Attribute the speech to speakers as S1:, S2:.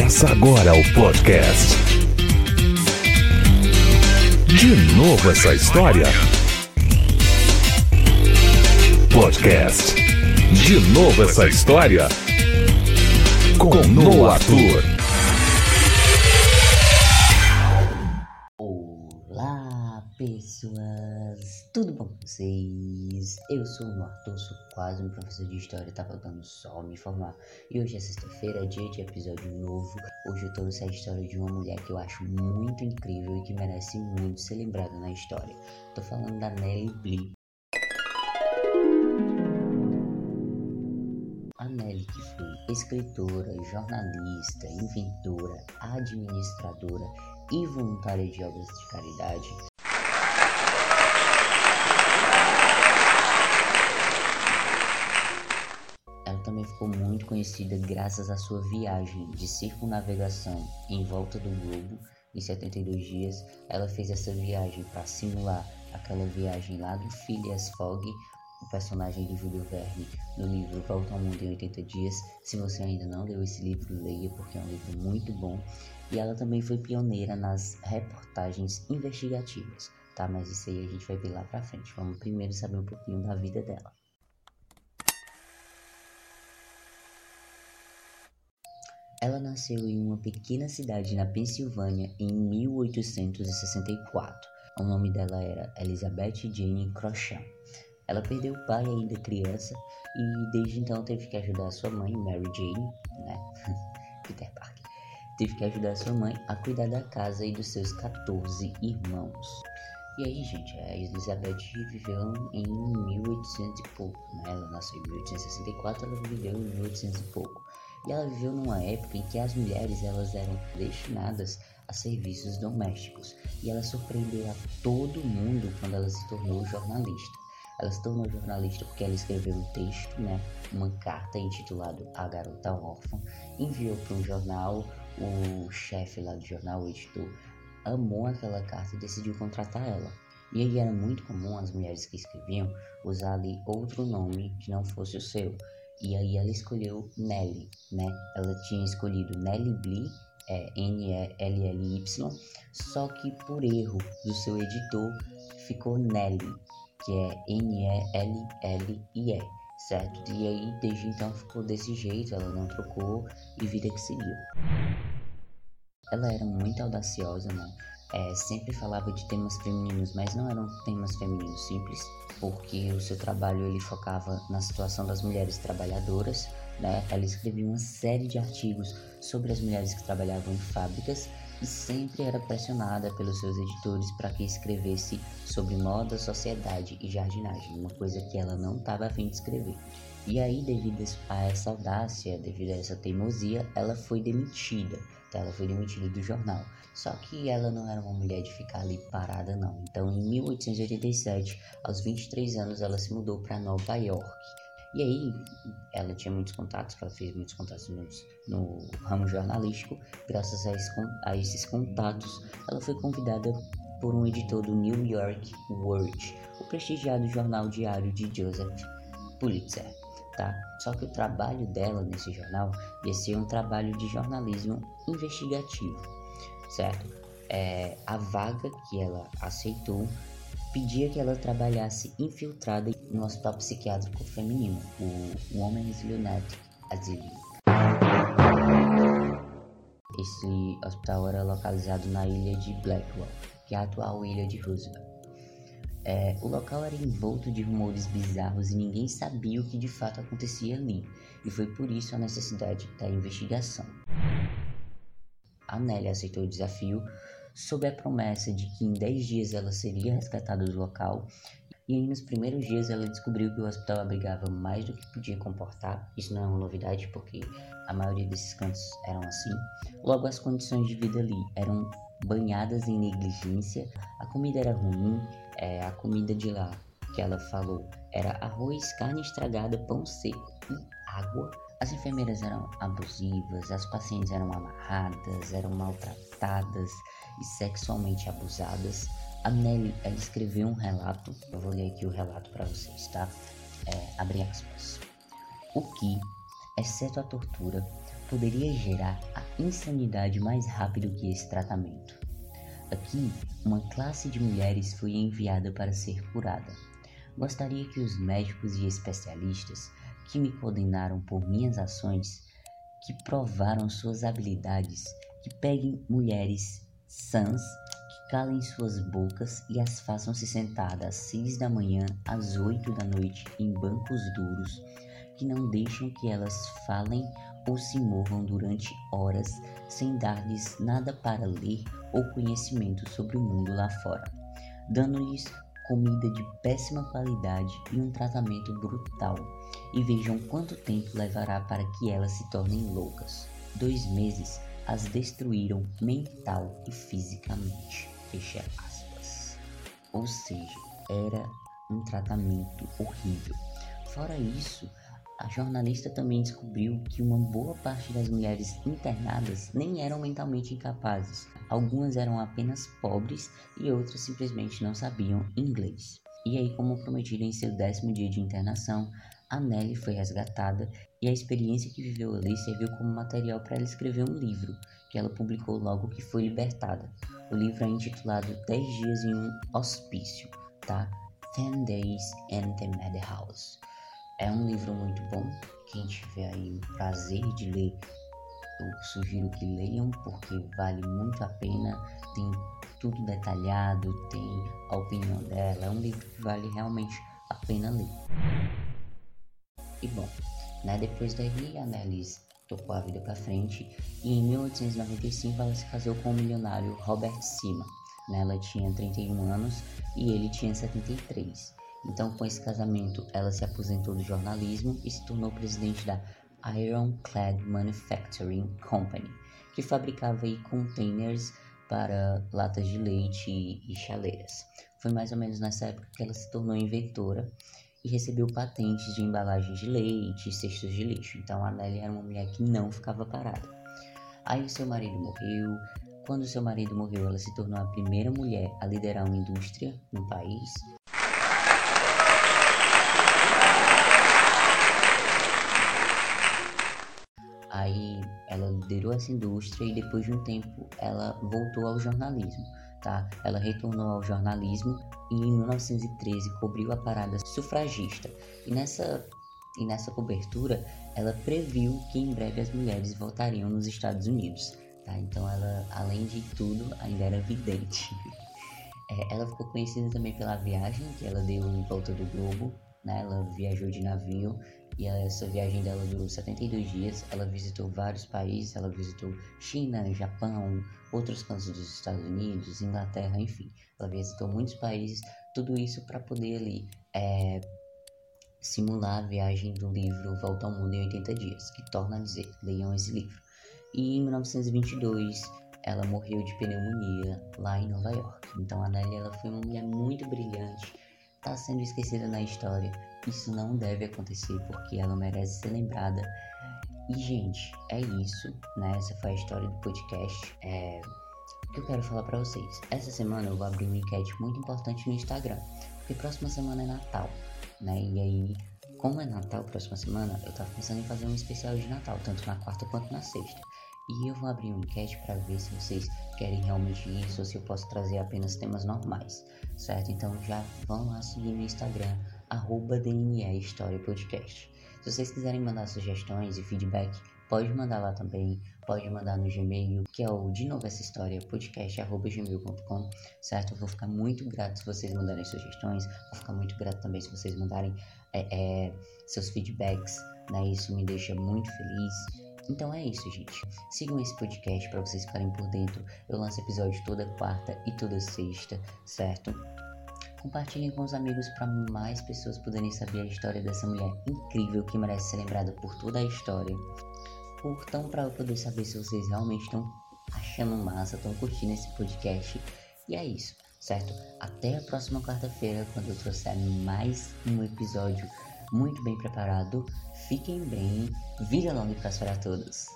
S1: Começa agora o podcast. De novo essa história? Podcast. De novo essa história? Com Noah Arthur.
S2: Tudo bom com vocês? Eu sou o Arthur, sou quase um professor de história, tá faltando só me formar. E hoje é sexta-feira, dia de episódio novo. Hoje eu trouxe a história de uma mulher que eu acho muito incrível e que merece muito ser lembrada na história. Tô falando da Nellie Bly. A Nelly, que foi escritora, jornalista, inventora, administradora e voluntária de obras de caridade, também ficou muito conhecida graças à sua viagem de circunnavegação em volta do globo em 72 dias. Ela fez essa viagem para simular aquela viagem lá do Phileas Fogg o personagem de Júlio Verne no livro Volta ao Mundo em 80 Dias. Se você ainda não leu esse livro, leia porque é um livro muito bom. E ela também foi pioneira nas reportagens investigativas, tá? Mas isso aí a gente vai ver lá pra frente. Vamos primeiro saber um pouquinho da vida dela. Ela nasceu em uma pequena cidade na Pensilvânia em 1864. O nome dela era Elizabeth Jane Crocham. Ela perdeu o pai ainda criança e desde então teve que ajudar sua mãe, Mary Jane, né? Peter Parker. Teve que ajudar sua mãe a cuidar da casa e dos seus 14 irmãos. E aí, gente, a Elizabeth viveu em 1800 e pouco, né? Ela nasceu em 1864, ela viveu em 1800 e pouco. E ela viveu numa época em que as mulheres elas eram destinadas a serviços domésticos. E ela surpreendeu a todo mundo quando ela se tornou jornalista. Ela se tornou jornalista porque ela escreveu um texto, né, uma carta intitulada A Garota Órfã, enviou para um jornal, o chefe lá do jornal, o editor, amou aquela carta e decidiu contratar ela. E aí era muito comum as mulheres que escreviam usar ali outro nome que não fosse o seu. E aí ela escolheu Nelly, né? Ela tinha escolhido Nelly Bly, é, N-E-L-L-Y, só que por erro do seu editor ficou Nelly, que é N-E-L-L-I-E, certo? E aí desde então ficou desse jeito, ela não trocou e vida que seguiu. Ela era muito audaciosa, né? É, sempre falava de temas femininos, mas não eram temas femininos simples, porque o seu trabalho ele focava na situação das mulheres trabalhadoras, né? Ela escrevia uma série de artigos sobre as mulheres que trabalhavam em fábricas e sempre era pressionada pelos seus editores para que escrevesse sobre moda, sociedade e jardinagem, uma coisa que ela não estava afim de escrever. E aí, devido a essa audácia, devido a essa teimosia, ela foi demitida. Tá? Ela foi demitida do jornal. Só que ela não era uma mulher de ficar ali parada, não. Então, em 1887, aos 23 anos, ela se mudou para Nova York. E aí, ela tinha muitos contatos, ela fez muitos contatos no, no ramo jornalístico. Graças a, esse, a, esses contatos, ela foi convidada por um editor do New York World, o prestigiado jornal diário de Joseph Pulitzer. Tá? Só que o trabalho dela nesse jornal ia ser um trabalho de jornalismo investigativo, certo? É, a vaga que ela aceitou pedia que ela trabalhasse infiltrada no hospital psiquiátrico feminino, o Women's Lunatic Asylum. Esse hospital era localizado na ilha de Blackwell, que é a atual ilha de Roosevelt. É, o local era envolto de rumores bizarros e ninguém sabia o que de fato acontecia ali, e foi por isso a necessidade da investigação. A Nelly aceitou o desafio sob a promessa de que em 10 dias ela seria resgatada do local. E aí, nos primeiros dias, ela descobriu que o hospital abrigava mais do que podia comportar. Isso não é uma novidade, porque a maioria desses cantos eram assim. Logo, as condições de vida ali eram banhadas em negligência, a comida era ruim, é, a comida de lá que ela falou era arroz, carne estragada, pão seco e água. As enfermeiras eram abusivas, as pacientes eram amarradas, eram maltratadas e sexualmente abusadas. A Nelly ela escreveu um relato, eu vou ler aqui o relato para vocês, tá? É, abre aspas. O que, exceto a tortura, poderia gerar insanidade mais rápido que esse tratamento. Aqui, uma classe de mulheres foi enviada para ser curada. Gostaria que os médicos e especialistas que me condenaram por minhas ações, que provaram suas habilidades, que peguem mulheres sãs, que calem suas bocas e as façam se sentar às seis da manhã às oito da noite em bancos duros, que não deixam que elas falem ou se movam durante horas sem dar-lhes nada para ler ou conhecimento sobre o mundo lá fora, dando-lhes comida de péssima qualidade e um tratamento brutal, e vejam quanto tempo levará para que elas se tornem loucas. Dois meses as destruíram mental e fisicamente. Fecha aspas. Ou seja, era um tratamento horrível. Fora isso, a jornalista também descobriu que uma boa parte das mulheres internadas nem eram mentalmente incapazes. Algumas eram apenas pobres e outras simplesmente não sabiam inglês. E aí, como prometido em seu décimo dia de internação, a Nelly foi resgatada e a experiência que viveu ali serviu como material para ela escrever um livro, que ela publicou logo que foi libertada. O livro é intitulado 10 Dias em um Hospício, tá? 10 Days in the Madhouse. É um livro muito bom. Quem tiver aí o prazer de ler, eu sugiro que leiam porque vale muito a pena. Tem tudo detalhado, tem a opinião dela. É um livro que vale realmente a pena ler. E bom, né, depois daí a Annelise tocou a vida para frente e em 1895 ela se casou com o milionário Robert Sima. Né, ela tinha 31 anos e ele tinha 73. Então, com esse casamento, ela se aposentou do jornalismo e se tornou presidente da Ironclad Manufacturing Company, que fabricava containers para latas de leite e chaleiras. Foi mais ou menos nessa época que ela se tornou inventora e recebeu patentes de embalagens de leite e cestos de lixo. Então a Nelly era uma mulher que não ficava parada. Aí seu marido morreu. Quando seu marido morreu, ela se tornou a primeira mulher a liderar uma indústria no país Aí ela liderou essa indústria e depois de um tempo ela voltou ao jornalismo, tá? Ela retornou ao jornalismo e em 1913 cobriu a parada sufragista. E nessa e nessa cobertura ela previu que em breve as mulheres voltariam nos Estados Unidos, tá? Então ela, além de tudo, ainda era vidente. É, ela ficou conhecida também pela viagem que ela deu em volta do globo, né? Ela viajou de navio e essa viagem dela durou 72 dias. Ela visitou vários países, ela visitou China, Japão, outros cantos dos Estados Unidos, Inglaterra, enfim. Ela visitou muitos países, tudo isso para poder ali é, simular a viagem do livro Volta ao Mundo em 80 Dias, que torna a dizer, leiam esse livro. E em 1922 ela morreu de pneumonia lá em Nova York. Então a Nelly ela foi uma mulher muito brilhante, está sendo esquecida na história isso não deve acontecer porque ela merece ser lembrada. E, gente, é isso, né? Essa foi a história do podcast. É... O que eu quero falar para vocês? Essa semana eu vou abrir uma enquete muito importante no Instagram, porque próxima semana é Natal, né? E aí, como é Natal próxima semana, eu tava pensando em fazer um especial de Natal, tanto na quarta quanto na sexta. E eu vou abrir uma enquete para ver se vocês querem realmente isso ou se eu posso trazer apenas temas normais, certo? Então já vão lá seguir no Instagram, arroba DNE História Podcast. Se vocês quiserem mandar sugestões e feedback, pode mandar lá também, pode mandar no Gmail, que é o de novo essa história, podcast.gmail.com, certo? Eu vou ficar muito grato se vocês mandarem sugestões, vou ficar muito grato também se vocês mandarem é, é, seus feedbacks, né? Isso me deixa muito feliz. Então é isso, gente. Sigam esse podcast para vocês ficarem por dentro. Eu lanço episódio toda quarta e toda sexta, certo? Compartilhem com os amigos para mais pessoas poderem saber a história dessa mulher incrível que merece ser lembrada por toda a história. Curtam para eu poder saber se vocês realmente estão achando massa, estão curtindo esse podcast. E é isso, certo? Até a próxima quarta-feira, quando eu trouxer mais um episódio muito bem preparado. Fiquem bem, vida longa e próspera a todos.